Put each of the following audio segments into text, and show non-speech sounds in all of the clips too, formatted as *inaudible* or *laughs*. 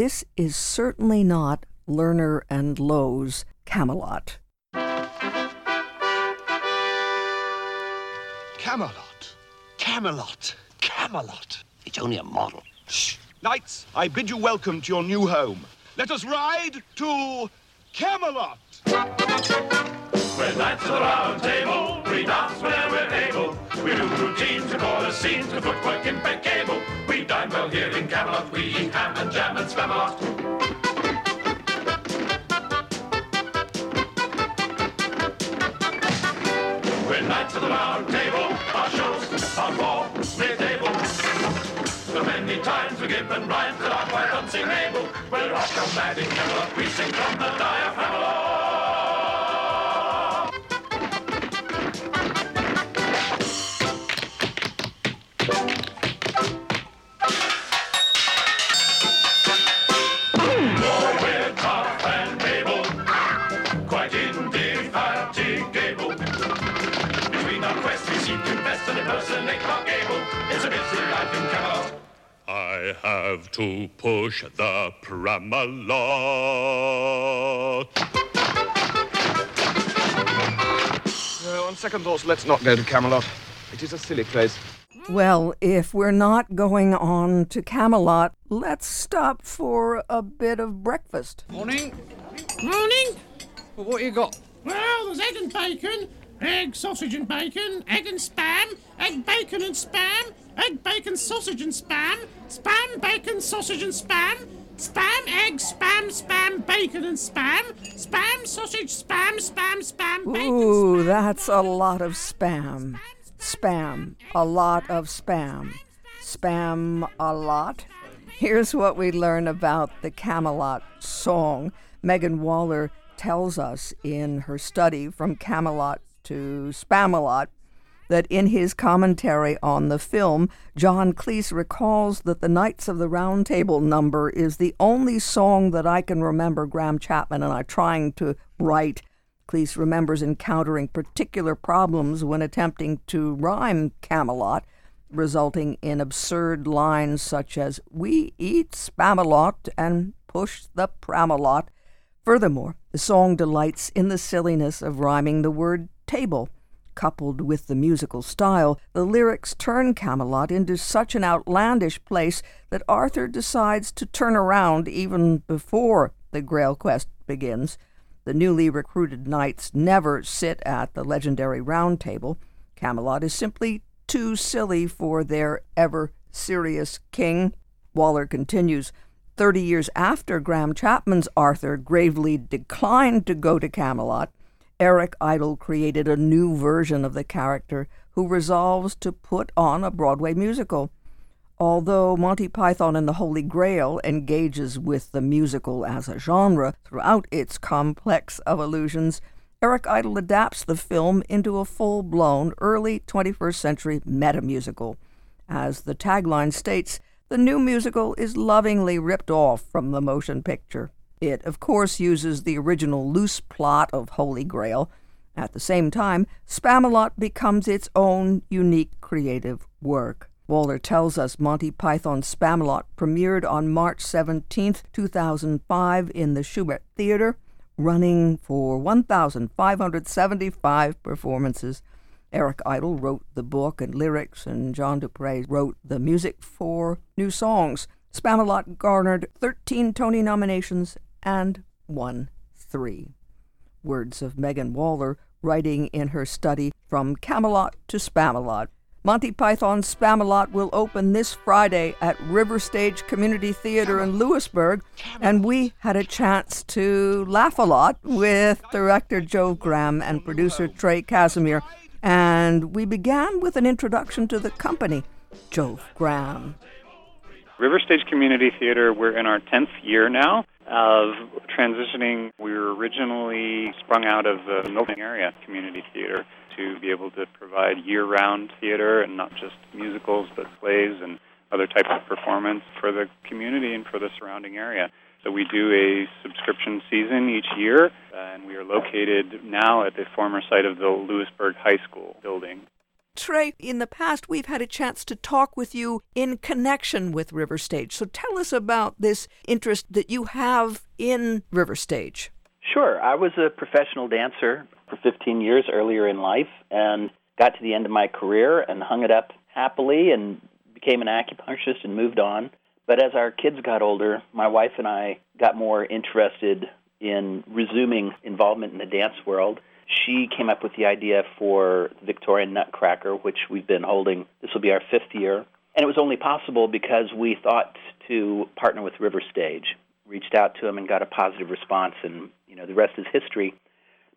this is certainly not Lerner and Loewe's Camelot. Camelot. Camelot. Camelot. It's only a model. Shh. Knights, I bid you welcome to your new home. Let us ride to Camelot. We're knights of the round table. We dance whenever we're able. We do routines, and call the scenes, to footwork impeccable. We dine well here in Camelot. We eat ham and jam and spam a lot. We're knights of the round table. Our shows are for mid-table. So many times we give them rhymes that are quite unsingable. We're and mad in Camelot. We sing from the diaphragm. Seek to best and impersonate Clark Gable. It's a busy life in Camelot. I have to push the pram Pramalot. Uh, on second thoughts, let's not go to Camelot. It is a silly place. Well, if we're not going on to Camelot, let's stop for a bit of breakfast. Morning. Morning. Well, what you got? Well, there's egg and bacon, egg, sausage and bacon, egg and spam, egg, bacon and spam, egg, bacon, sausage and spam, spam, bacon, sausage and spam, spam, egg, spam, spam, bacon and spam, spam, sausage, spam, spam, spam, bacon. Ooh, that's a lot of spam. Spam. A lot of spam. Spam a lot. Here's what we learn about the Camelot song. Megan Waller tells us in her study from Camelot to Spamalot that in his commentary on the film, John Cleese recalls that the Knights of the Round Table number is the only song that I can remember Graham Chapman and I trying to write. Cleese remembers encountering particular problems when attempting to rhyme Camelot, resulting in absurd lines such as, We eat Spamalot and push the Pramalot. Furthermore, the song delights in the silliness of rhyming the word table. Coupled with the musical style, the lyrics turn Camelot into such an outlandish place that Arthur decides to turn around even before the Grail quest begins. The newly recruited knights never sit at the legendary round table. Camelot is simply too silly for their ever serious king. Waller continues Thirty years after Graham Chapman's Arthur gravely declined to go to Camelot, Eric Idle created a new version of the character who resolves to put on a Broadway musical. Although Monty Python and the Holy Grail engages with the musical as a genre throughout its complex of illusions, Eric Idle adapts the film into a full blown early 21st century meta musical. As the tagline states, the new musical is lovingly ripped off from the motion picture. It, of course, uses the original loose plot of Holy Grail. At the same time, Spamalot becomes its own unique creative work. Waller tells us Monty Python's Spamalot premiered on March 17, 2005, in the Shubert Theater, running for 1,575 performances. Eric Idle wrote the book and lyrics, and John Du Prez wrote the music for new songs. Spamalot garnered 13 Tony nominations and won three. Words of Megan Waller, writing in her study From Camelot to Spamalot. Monty Python's Spamalot will open this Friday at River Stage Community Theater in Lewisburg, and we had a chance to laugh a lot with director Jove Graham and producer Trey Casimir, and we began with an introduction to the company. Jove Graham. River Stage Community Theater, we're in our 10th year now of transitioning. We were originally sprung out of the Milton area community theater to be able to provide year-round theater and not just musicals but plays and other types of performance for the community and for the surrounding area. So we do a subscription season each year, and we are located now at the former site of the Lewisburg High School building. Trey, in the past, we've had a chance to talk with you in connection with River Stage. So tell us about this interest that you have in River Stage. Sure. I was a professional dancer for 15 years earlier in life and got to the end of my career and hung it up happily and became an acupuncturist and moved on. But as our kids got older, my wife and I got more interested in resuming involvement in the dance world. She came up with the idea for the Victorian Nutcracker, which we've been holding. This will be our fifth year. And it was only possible because we thought to partner with River Stage. Reached out to them and got a positive response, and you know the rest is history.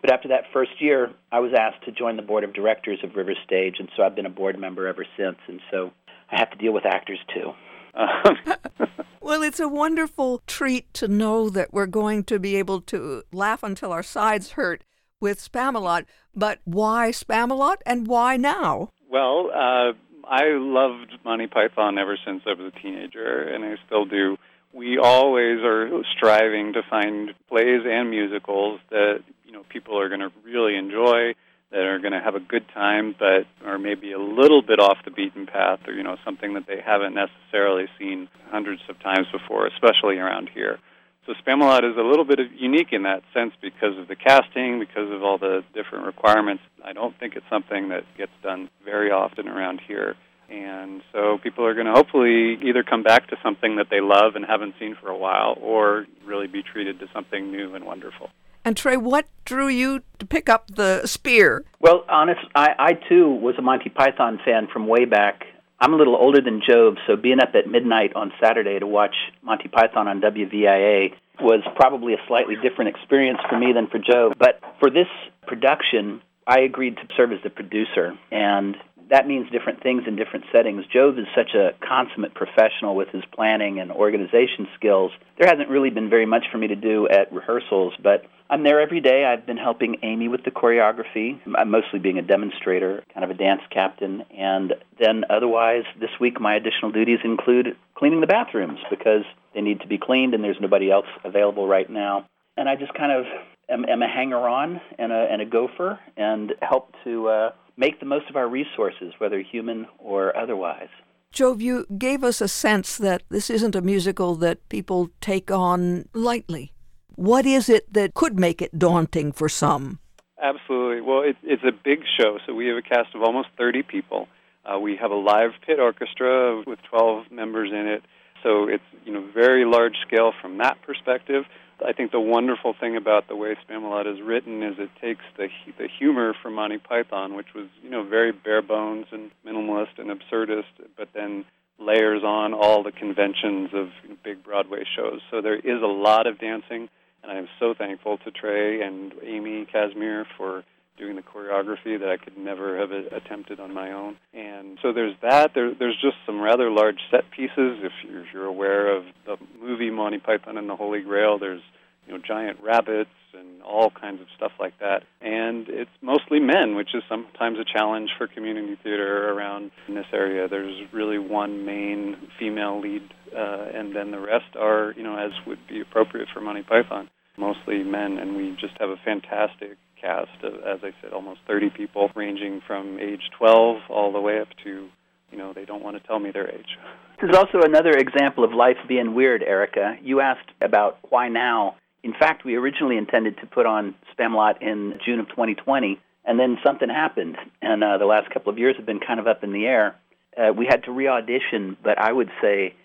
But after that first year, I was asked to join the board of directors of River Stage, and so I've been a board member ever since. And so I have to deal with actors too. *laughs* well, it's a wonderful treat to know that we're going to be able to laugh until our sides hurt with Spamalot. But why Spamalot and why now? Well, uh, I loved Monty Python ever since I was a teenager, and I still do. We always are striving to find plays and musicals that you know people are going to really enjoy that are going to have a good time, but are maybe a little bit off the beaten path, or you know something that they haven't necessarily seen hundreds of times before, especially around here. So Spamalot is a little bit of unique in that sense because of the casting, because of all the different requirements. I don't think it's something that gets done very often around here. And so people are going to hopefully either come back to something that they love and haven't seen for a while, or really be treated to something new and wonderful. And Trey, what drew you to pick up the spear? Well, honest, I, I too was a Monty Python fan from way back. I'm a little older than Jove, so being up at midnight on Saturday to watch Monty Python on WVIA was probably a slightly different experience for me than for Jove. But for this production, I agreed to serve as the producer, and that means different things in different settings. Jove is such a consummate professional with his planning and organization skills. There hasn't really been very much for me to do at rehearsals, but I'm there every day. I've been helping Amy with the choreography. I'm mostly being a demonstrator, kind of a dance captain. And then otherwise, this week my additional duties include cleaning the bathrooms because they need to be cleaned and there's nobody else available right now. And I just kind of am, am a hanger on and a, and a gopher and help to. Uh, make the most of our resources, whether human or otherwise. Jove, you gave us a sense that this isn't a musical that people take on lightly. What is it that could make it daunting for some? Absolutely. Well, it, it's a big show, so we have a cast of almost 30 people. Uh, we have a live pit orchestra with 12 members in it, so it's you know very large scale from that perspective. I think the wonderful thing about the way Spamalot is written is it takes the the humor from Monty Python, which was you know very bare bones and minimalist and absurdist, but then layers on all the conventions of you know, big Broadway shows. So there is a lot of dancing, and I am so thankful to Trey and Amy Casimir for doing the choreography that I could never have attempted on my own. And so there's that. There, there's just some rather large set pieces. If you're, if you're aware of the movie Monty Python and the Holy Grail, there's you know giant rabbits and all kinds of stuff like that. And it's mostly men, which is sometimes a challenge for community theater around in this area. There's really one main female lead, uh, and then the rest are, you know, as would be appropriate for Monty Python, mostly men. And we just have a fantastic cast of, as I said, almost 30 people, ranging from age 12 all the way up to, you know, they don't want to tell me their age. This is also another example of life being weird, Erica. You asked about why now. In fact, we originally intended to put on Spamalot in June of 2020, and then something happened, and uh, the last couple of years have been kind of up in the air. Uh, we had to re-audition, but I would say,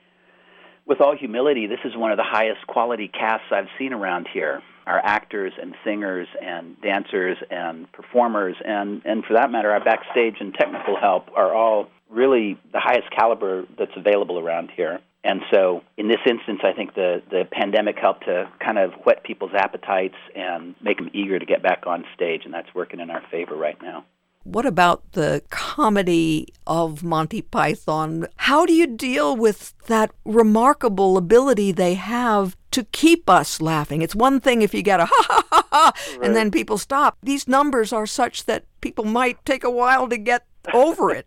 with all humility, this is one of the highest quality casts I've seen around here our actors and singers and dancers and performers and and for that matter our backstage and technical help are all really the highest caliber that's available around here and so in this instance i think the the pandemic helped to kind of whet people's appetites and make them eager to get back on stage and that's working in our favor right now what about the comedy of Monty Python? How do you deal with that remarkable ability they have to keep us laughing? It's one thing if you get a *laughs* ha ha ha ha right. and then people stop. These numbers are such that people might take a while to get over it.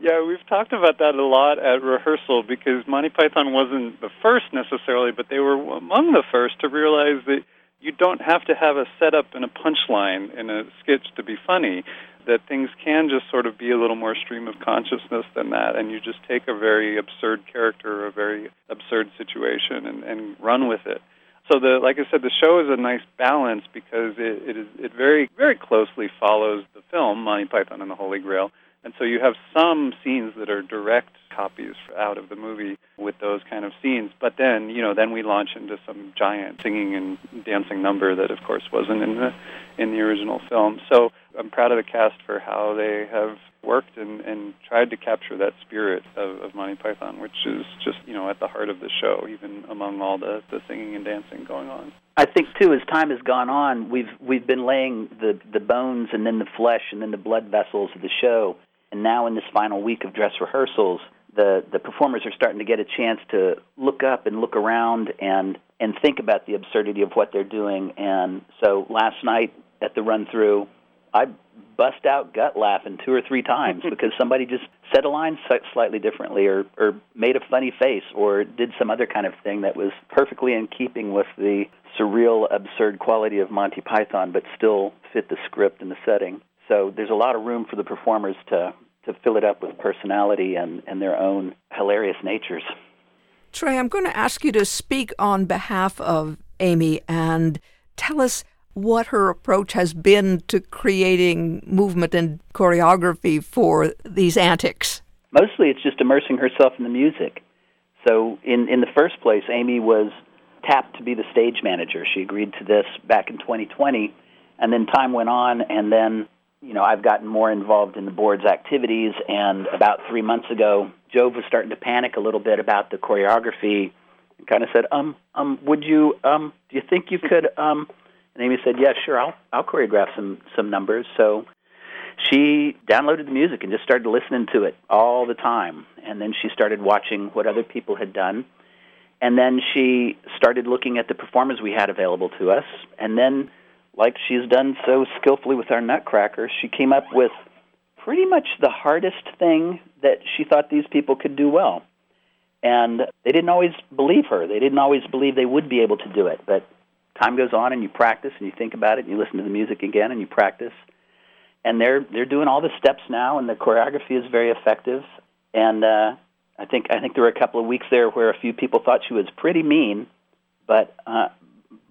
Yeah, we've talked about that a lot at rehearsal because Monty Python wasn't the first necessarily, but they were among the first to realize that you don't have to have a setup and a punchline in a sketch to be funny that things can just sort of be a little more stream of consciousness than that, and you just take a very absurd character, a very absurd situation, and, and run with it. So the like I said, the show is a nice balance because it, it is it very very closely follows the film Monty Python and the Holy Grail, and so you have some scenes that are direct copies out of the movie with those kind of scenes. But then, you know, then we launch into some giant singing and dancing number that, of course, wasn't in the in the original film. So I'm proud of the cast for how they have worked and, and tried to capture that spirit of, of Monty Python, which is just you know at the heart of the show, even among all the, the singing and dancing going on. I think too, as time has gone on, we've we've been laying the the bones and then the flesh and then the blood vessels of the show. And now in this final week of dress rehearsals, the the performers are starting to get a chance to look up and look around and and think about the absurdity of what they're doing. And so last night at the run through, I bust out gut laughing two or three times *laughs* because somebody just said a line slightly differently or or made a funny face or did some other kind of thing that was perfectly in keeping with the surreal absurd quality of Monty Python but still fit the script and the setting. So there's a lot of room for the performers to to fill it up with personality and, and their own hilarious natures. Trey, I'm going to ask you to speak on behalf of Amy and tell us what her approach has been to creating movement and choreography for these antics. Mostly it's just immersing herself in the music. So, in, in the first place, Amy was tapped to be the stage manager. She agreed to this back in 2020, and then time went on, and then you know, I've gotten more involved in the board's activities, and about three months ago, Jove was starting to panic a little bit about the choreography, and kind of said, "Um, um, would you, um, do you think you could?" Um, and Amy said, "Yeah, sure, I'll, I'll choreograph some some numbers." So she downloaded the music and just started listening to it all the time, and then she started watching what other people had done, and then she started looking at the performers we had available to us, and then like she's done so skillfully with our Nutcracker, she came up with pretty much the hardest thing that she thought these people could do well. And they didn't always believe her. They didn't always believe they would be able to do it. But time goes on and you practice and you think about it and you listen to the music again and you practice. And they're they're doing all the steps now and the choreography is very effective. And uh, I think I think there were a couple of weeks there where a few people thought she was pretty mean, but uh,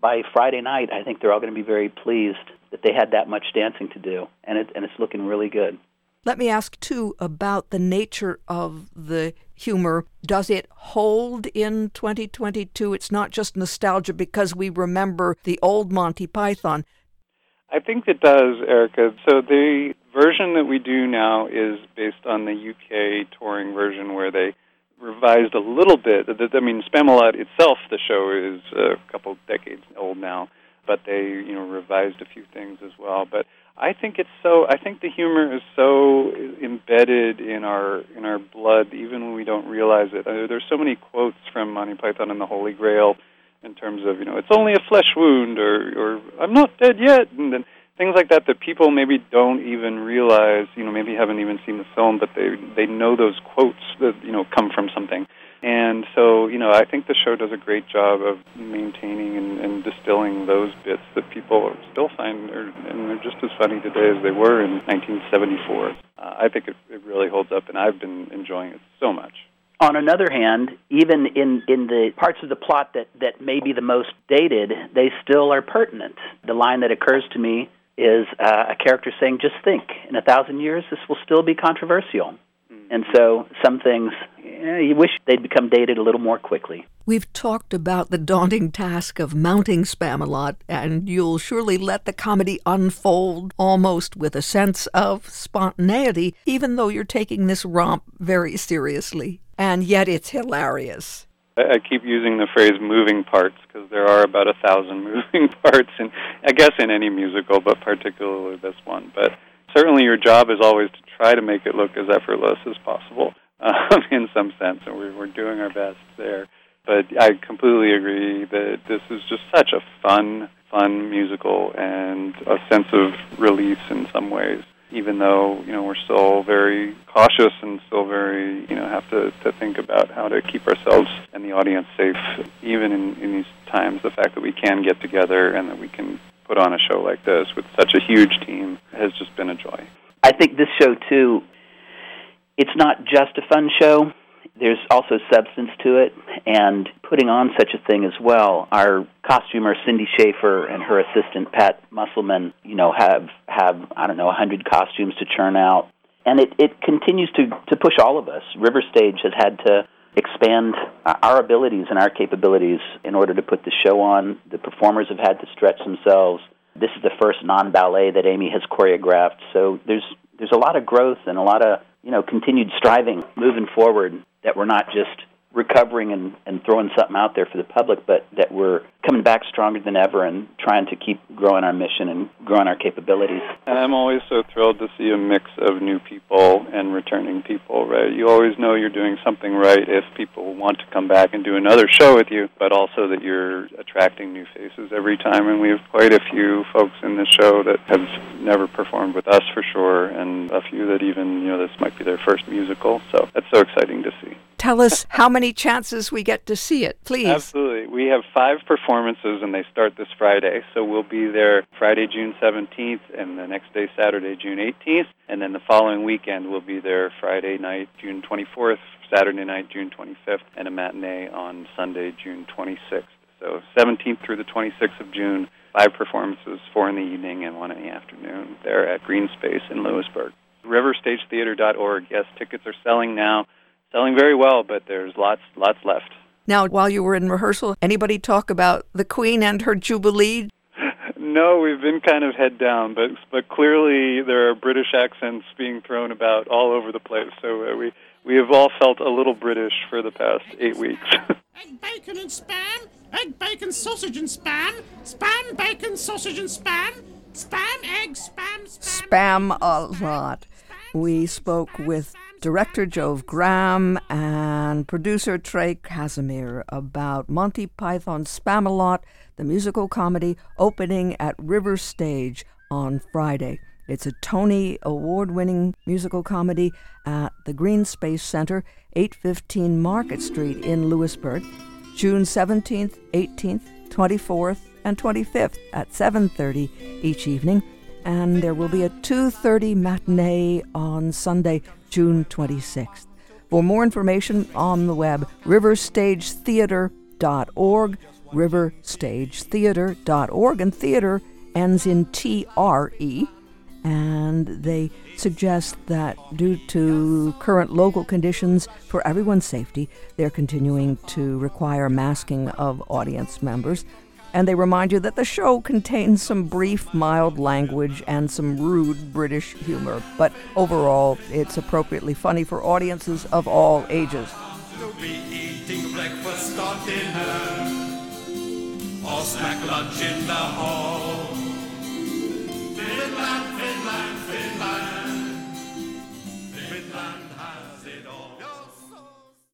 by Friday night, I think they're all going to be very pleased that they had that much dancing to do, and it, and it's looking really good. Let me ask too about the nature of the humor. Does it hold in 2022? It's not just nostalgia because we remember the old Monty Python. I think it does, Erica. So the version that we do now is based on the UK touring version where they revised a little bit. I mean, Spamalot itself, the show is uh, a couple decades old now, but they you know revised a few things as well. But I think it's so. I think the humor is so embedded in our in our blood, even when we don't realize it. There's so many quotes from Monty Python and the Holy Grail in terms of you know it's only a flesh wound or or I'm not dead yet, and then things like that that people maybe don't even realize, you know, maybe haven't even seen the film, but they they know those quotes that you know come from something. And so, you know, I think the show does a great job of maintaining and, and distilling those bits that people still find, are, and they're just as funny today as they were in 1974. Uh, I think it, it really holds up, and I've been enjoying it so much. On another hand, even in, in the parts of the plot that, that may be the most dated, they still are pertinent. The line that occurs to me is uh, a character saying, "Just think, in a thousand years, this will still be controversial." Mm. And so, some things eh, you wish they'd become dated a little more quickly. We've talked about the daunting task of mounting Spamalot, and you'll surely let the comedy unfold almost with a sense of spontaneity, even though you're taking this romp very seriously. And yet, it's hilarious. I keep using the phrase moving parts because there are about a thousand *laughs* moving parts, and I guess in any musical, but particularly this one. But certainly, your job is always to try to make it look as effortless as possible, *laughs* um, in some sense, and we're, we're doing our best there. But I completely agree that this is just such a fun, fun musical and a sense of release in some ways even though you know we're still very cautious and still very you know have to, to think about how to keep ourselves and the audience safe even in, in these times the fact that we can get together and that we can put on a show like this with such a huge team has just been a joy I think this show too. It's not just a fun show. There's also substance to it, and putting on such a thing as well. Our costumer Cindy Schaefer and her assistant Pat Musselman, you know, have have I don't know a hundred costumes to churn out, and it it continues to to push all of us. River Stage has had to expand our abilities and our capabilities in order to put the show on. The performers have had to stretch themselves. This is the first non ballet that Amy has choreographed, so there's there's a lot of growth and a lot of you know continued striving moving forward that we're not just recovering and, and throwing something out there for the public, but that we're coming back stronger than ever and trying to keep growing our mission and growing our capabilities. And I'm always so thrilled to see a mix of new people and returning people, right? You always know you're doing something right if people want to come back and do another show with you, but also that you're attracting new faces every time. And we have quite a few folks in the show that have never performed with us for sure, and a few that even, you know, this might be their first musical. So that's so exciting to see. Tell us how many chances we get to see it, please. Absolutely. We have five performances, and they start this Friday. So we'll be there Friday, June 17th, and the next day, Saturday, June 18th. And then the following weekend, we'll be there Friday night, June 24th, Saturday night, June 25th, and a matinee on Sunday, June 26th. So 17th through the 26th of June, five performances, four in the evening and one in the afternoon, there at Green Space in Lewisburg. RiverStageTheater.org. Yes, tickets are selling now selling very well, but there's lots lots left. Now, while you were in rehearsal, anybody talk about the Queen and her Jubilee? *laughs* no, we've been kind of head down, but but clearly there are British accents being thrown about all over the place. So uh, we we have all felt a little British for the past eight weeks. *laughs* egg bacon and spam, egg bacon sausage and spam, spam bacon sausage and spam, spam egg spam spam, spam a lot. We spoke with director Jove Graham and producer Trey Casimir about Monty Python's Spamalot, the musical comedy opening at River Stage on Friday. It's a Tony Award winning musical comedy at the Green Space Center, 815 Market Street in Lewisburg, June 17th, 18th, 24th, and 25th at 7:30 each evening and there will be a 2:30 matinee on Sunday, June 26th. For more information on the web, riverstagetheater.org, riverstagetheater.org, and theater ends in T-R-E, and they suggest that due to current local conditions for everyone's safety, they're continuing to require masking of audience members and they remind you that the show contains some brief, mild language and some rude British humor, but overall, it's appropriately funny for audiences of all ages. breakfast or dinner, or snack lunch in the hall.